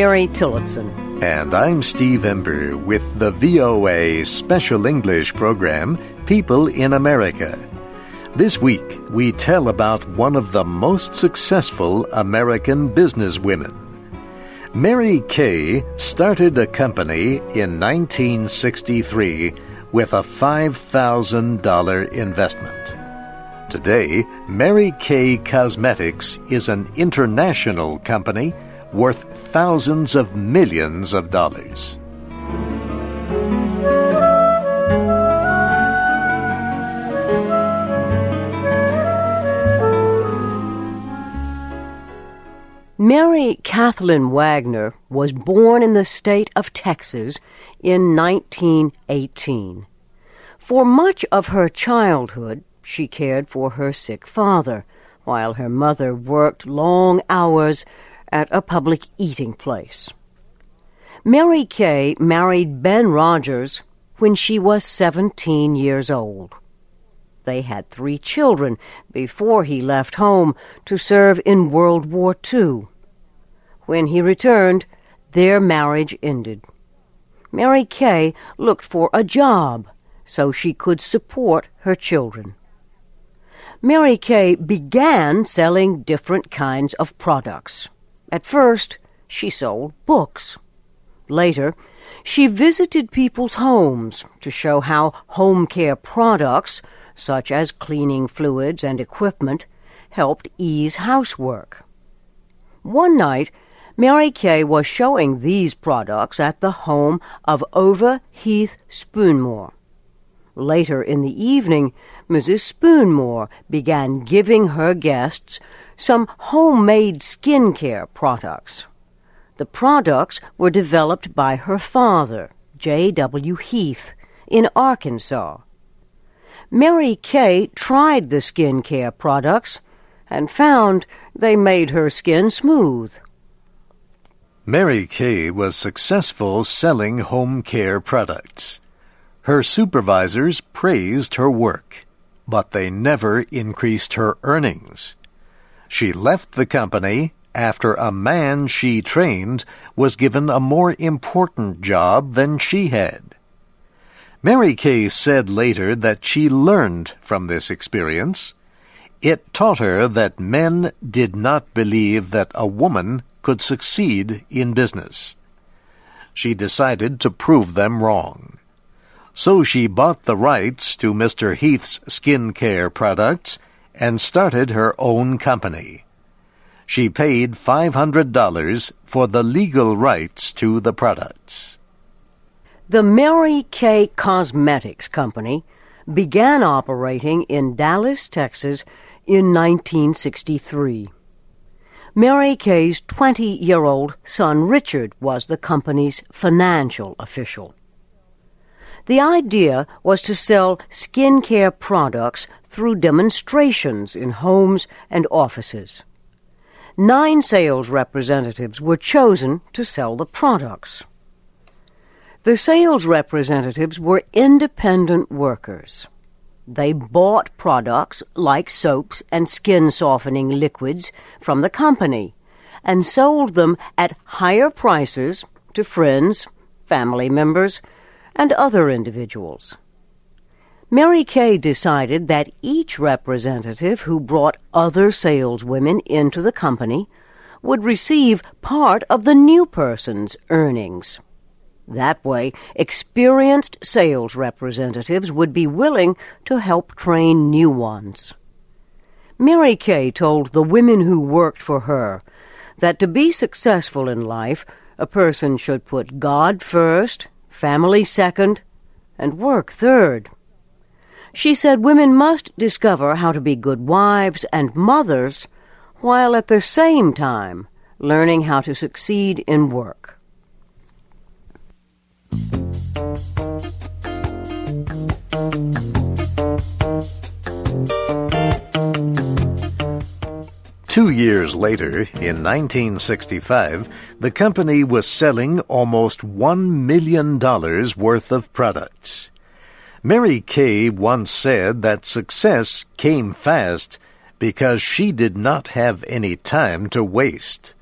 Mary Tillotson. And I'm Steve Ember with the VOA Special English program, People in America. This week, we tell about one of the most successful American businesswomen. Mary Kay started a company in 1963 with a $5,000 investment. Today, Mary Kay Cosmetics is an international company worth thousands of millions of dollars. Mary Kathleen Wagner was born in the state of Texas in 1918. For much of her childhood, she cared for her sick father, while her mother worked long hours at a public eating place. Mary Kay married Ben Rogers when she was 17 years old. They had three children before he left home to serve in World War II. When he returned, their marriage ended. Mary Kay looked for a job so she could support her children. Mary Kay began selling different kinds of products. At first, she sold books. Later, she visited people's homes to show how home care products, such as cleaning fluids and equipment, helped ease housework. One night, Mary Kay was showing these products at the home of Ova Heath Spoonmore. Later in the evening, Mrs. Spoonmore began giving her guests some homemade skin care products. The products were developed by her father, J.W. Heath, in Arkansas. Mary Kay tried the skin care products and found they made her skin smooth. Mary Kay was successful selling home care products. Her supervisors praised her work, but they never increased her earnings. She left the company after a man she trained was given a more important job than she had. Mary Kay said later that she learned from this experience. It taught her that men did not believe that a woman could succeed in business. She decided to prove them wrong. So she bought the rights to Mr. Heath's skin care products and started her own company. She paid $500 for the legal rights to the products. The Mary Kay Cosmetics Company began operating in Dallas, Texas in 1963. Mary Kay's 20 year old son Richard was the company's financial official. The idea was to sell skincare products through demonstrations in homes and offices. Nine sales representatives were chosen to sell the products. The sales representatives were independent workers. They bought products like soaps and skin softening liquids from the company and sold them at higher prices to friends, family members, and other individuals. Mary Kay decided that each representative who brought other saleswomen into the company would receive part of the new person's earnings. That way, experienced sales representatives would be willing to help train new ones. Mary Kay told the women who worked for her that to be successful in life, a person should put God first, family second, and work third. She said women must discover how to be good wives and mothers while at the same time learning how to succeed in work. Two years later, in 1965, the company was selling almost $1 million worth of products. Mary Kay once said that success came fast because she did not have any time to waste.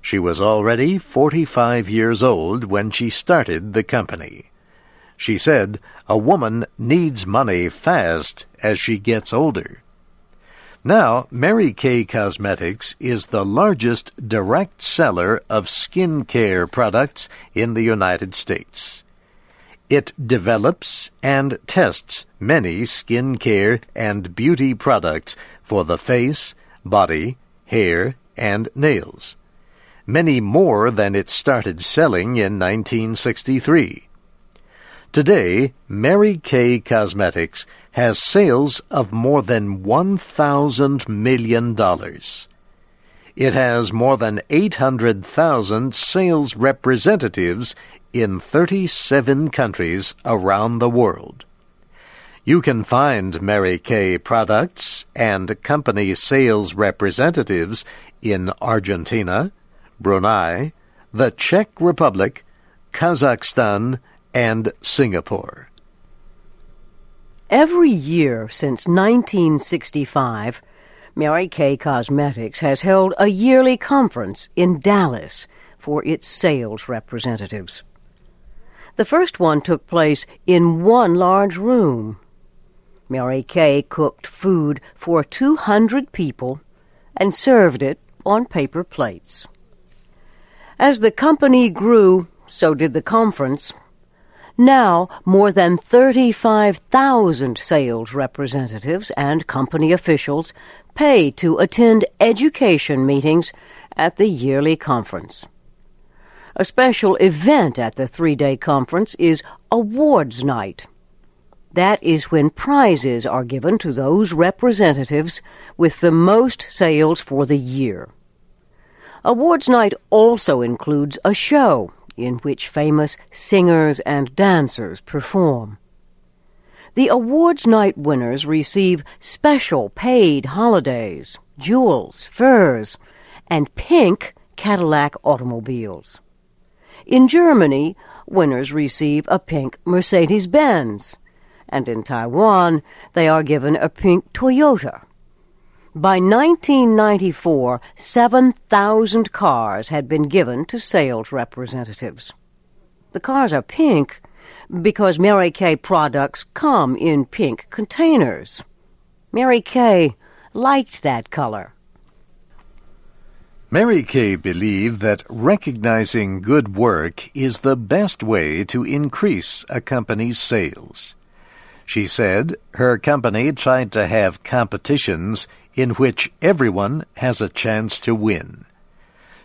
She was already 45 years old when she started the company. She said, A woman needs money fast as she gets older. Now, Mary Kay Cosmetics is the largest direct seller of skin care products in the United States. It develops and tests many skin care and beauty products for the face, body, hair, and nails. Many more than it started selling in 1963. Today, Mary Kay Cosmetics has sales of more than $1,000 million. It has more than 800,000 sales representatives in 37 countries around the world. You can find Mary Kay products and company sales representatives in Argentina, Brunei, the Czech Republic, Kazakhstan, and Singapore. Every year since 1965, Mary Kay Cosmetics has held a yearly conference in Dallas for its sales representatives. The first one took place in one large room. Mary Kay cooked food for 200 people and served it on paper plates. As the company grew, so did the conference, now, more than 35,000 sales representatives and company officials pay to attend education meetings at the yearly conference. A special event at the three day conference is Awards Night. That is when prizes are given to those representatives with the most sales for the year. Awards Night also includes a show in which famous singers and dancers perform. The awards night winners receive special paid holidays, jewels, furs, and pink Cadillac automobiles. In Germany, winners receive a pink Mercedes Benz, and in Taiwan, they are given a pink Toyota. By 1994, 7,000 cars had been given to sales representatives. The cars are pink because Mary Kay products come in pink containers. Mary Kay liked that color. Mary Kay believed that recognizing good work is the best way to increase a company's sales. She said her company tried to have competitions in which everyone has a chance to win.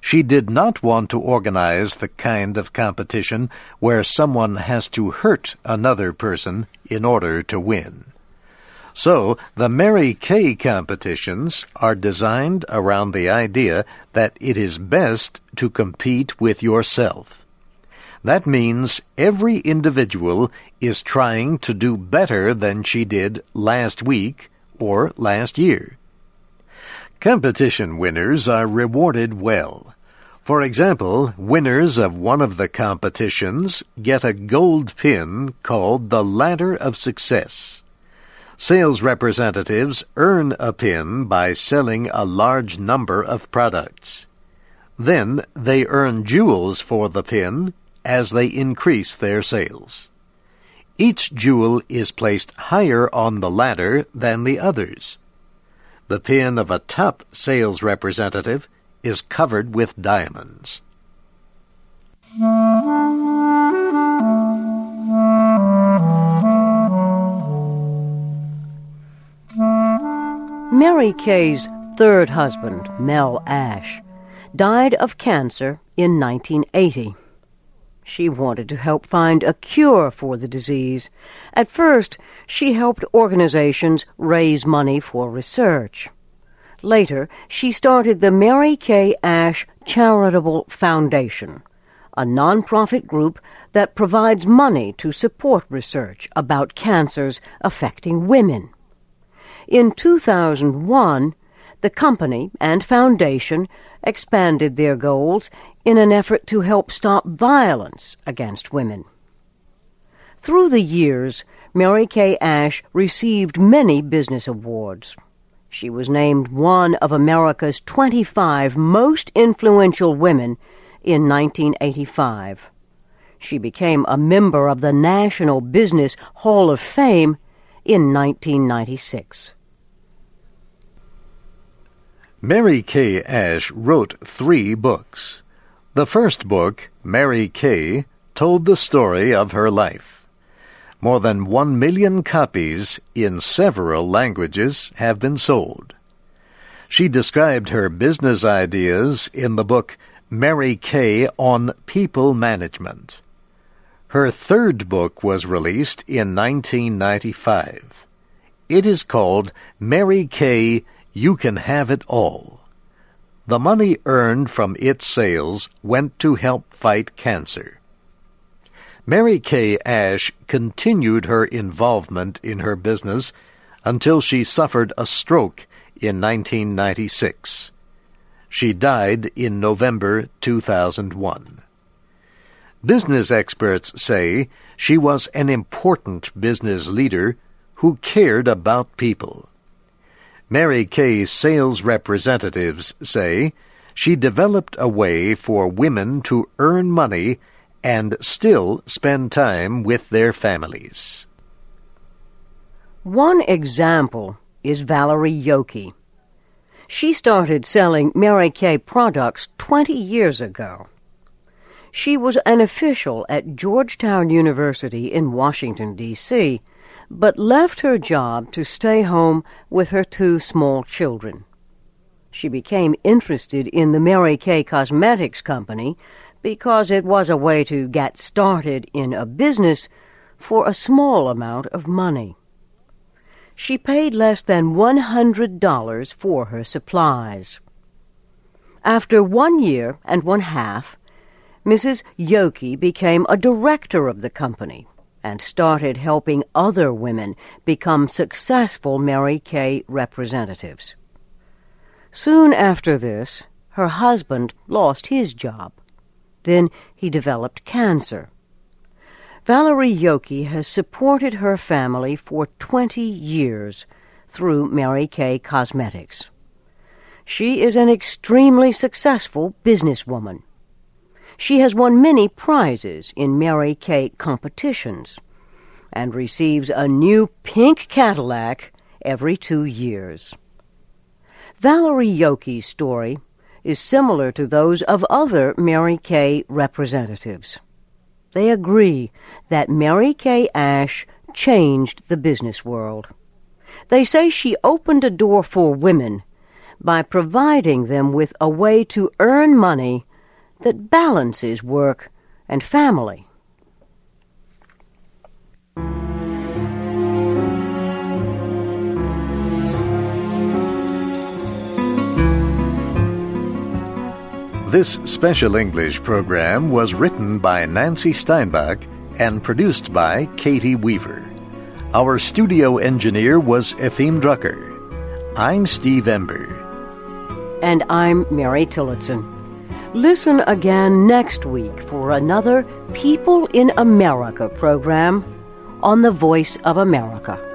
She did not want to organize the kind of competition where someone has to hurt another person in order to win. So, the Mary Kay competitions are designed around the idea that it is best to compete with yourself. That means every individual is trying to do better than she did last week or last year. Competition winners are rewarded well. For example, winners of one of the competitions get a gold pin called the Ladder of Success. Sales representatives earn a pin by selling a large number of products. Then they earn jewels for the pin as they increase their sales. Each jewel is placed higher on the ladder than the others. The pin of a top sales representative is covered with diamonds. Mary Kay's third husband, Mel Ash, died of cancer in 1980. She wanted to help find a cure for the disease. At first, she helped organizations raise money for research. Later, she started the Mary Kay Ash Charitable Foundation, a nonprofit group that provides money to support research about cancers affecting women. In 2001, the company and foundation expanded their goals in an effort to help stop violence against women. Through the years, Mary Kay Ash received many business awards. She was named one of America's 25 most influential women in 1985. She became a member of the National Business Hall of Fame in 1996. Mary Kay Ash wrote three books. The first book, Mary Kay, told the story of her life. More than one million copies in several languages have been sold. She described her business ideas in the book Mary Kay on People Management. Her third book was released in 1995. It is called Mary Kay You Can Have It All. The money earned from its sales went to help fight cancer. Mary Kay Ash continued her involvement in her business until she suffered a stroke in 1996. She died in November 2001. Business experts say she was an important business leader who cared about people. Mary Kay's sales representatives say she developed a way for women to earn money and still spend time with their families. One example is Valerie Yockey. She started selling Mary Kay products 20 years ago. She was an official at Georgetown University in Washington, D.C., but left her job to stay home with her two small children. She became interested in the Mary Kay Cosmetics Company because it was a way to get started in a business for a small amount of money. She paid less than $100 for her supplies. After one year and one half, Mrs. Yockey became a director of the company and started helping other women become successful Mary Kay representatives. Soon after this, her husband lost his job. Then he developed cancer. Valerie Yockey has supported her family for 20 years through Mary Kay Cosmetics. She is an extremely successful businesswoman. She has won many prizes in Mary Kay competitions and receives a new pink Cadillac every two years. Valerie Yockey's story is similar to those of other Mary Kay representatives. They agree that Mary Kay Ash changed the business world. They say she opened a door for women by providing them with a way to earn money that balances work and family. This special English program was written by Nancy Steinbach and produced by Katie Weaver. Our studio engineer was Efim Drucker. I'm Steve Ember. And I'm Mary Tillotson. Listen again next week for another People in America program on the Voice of America.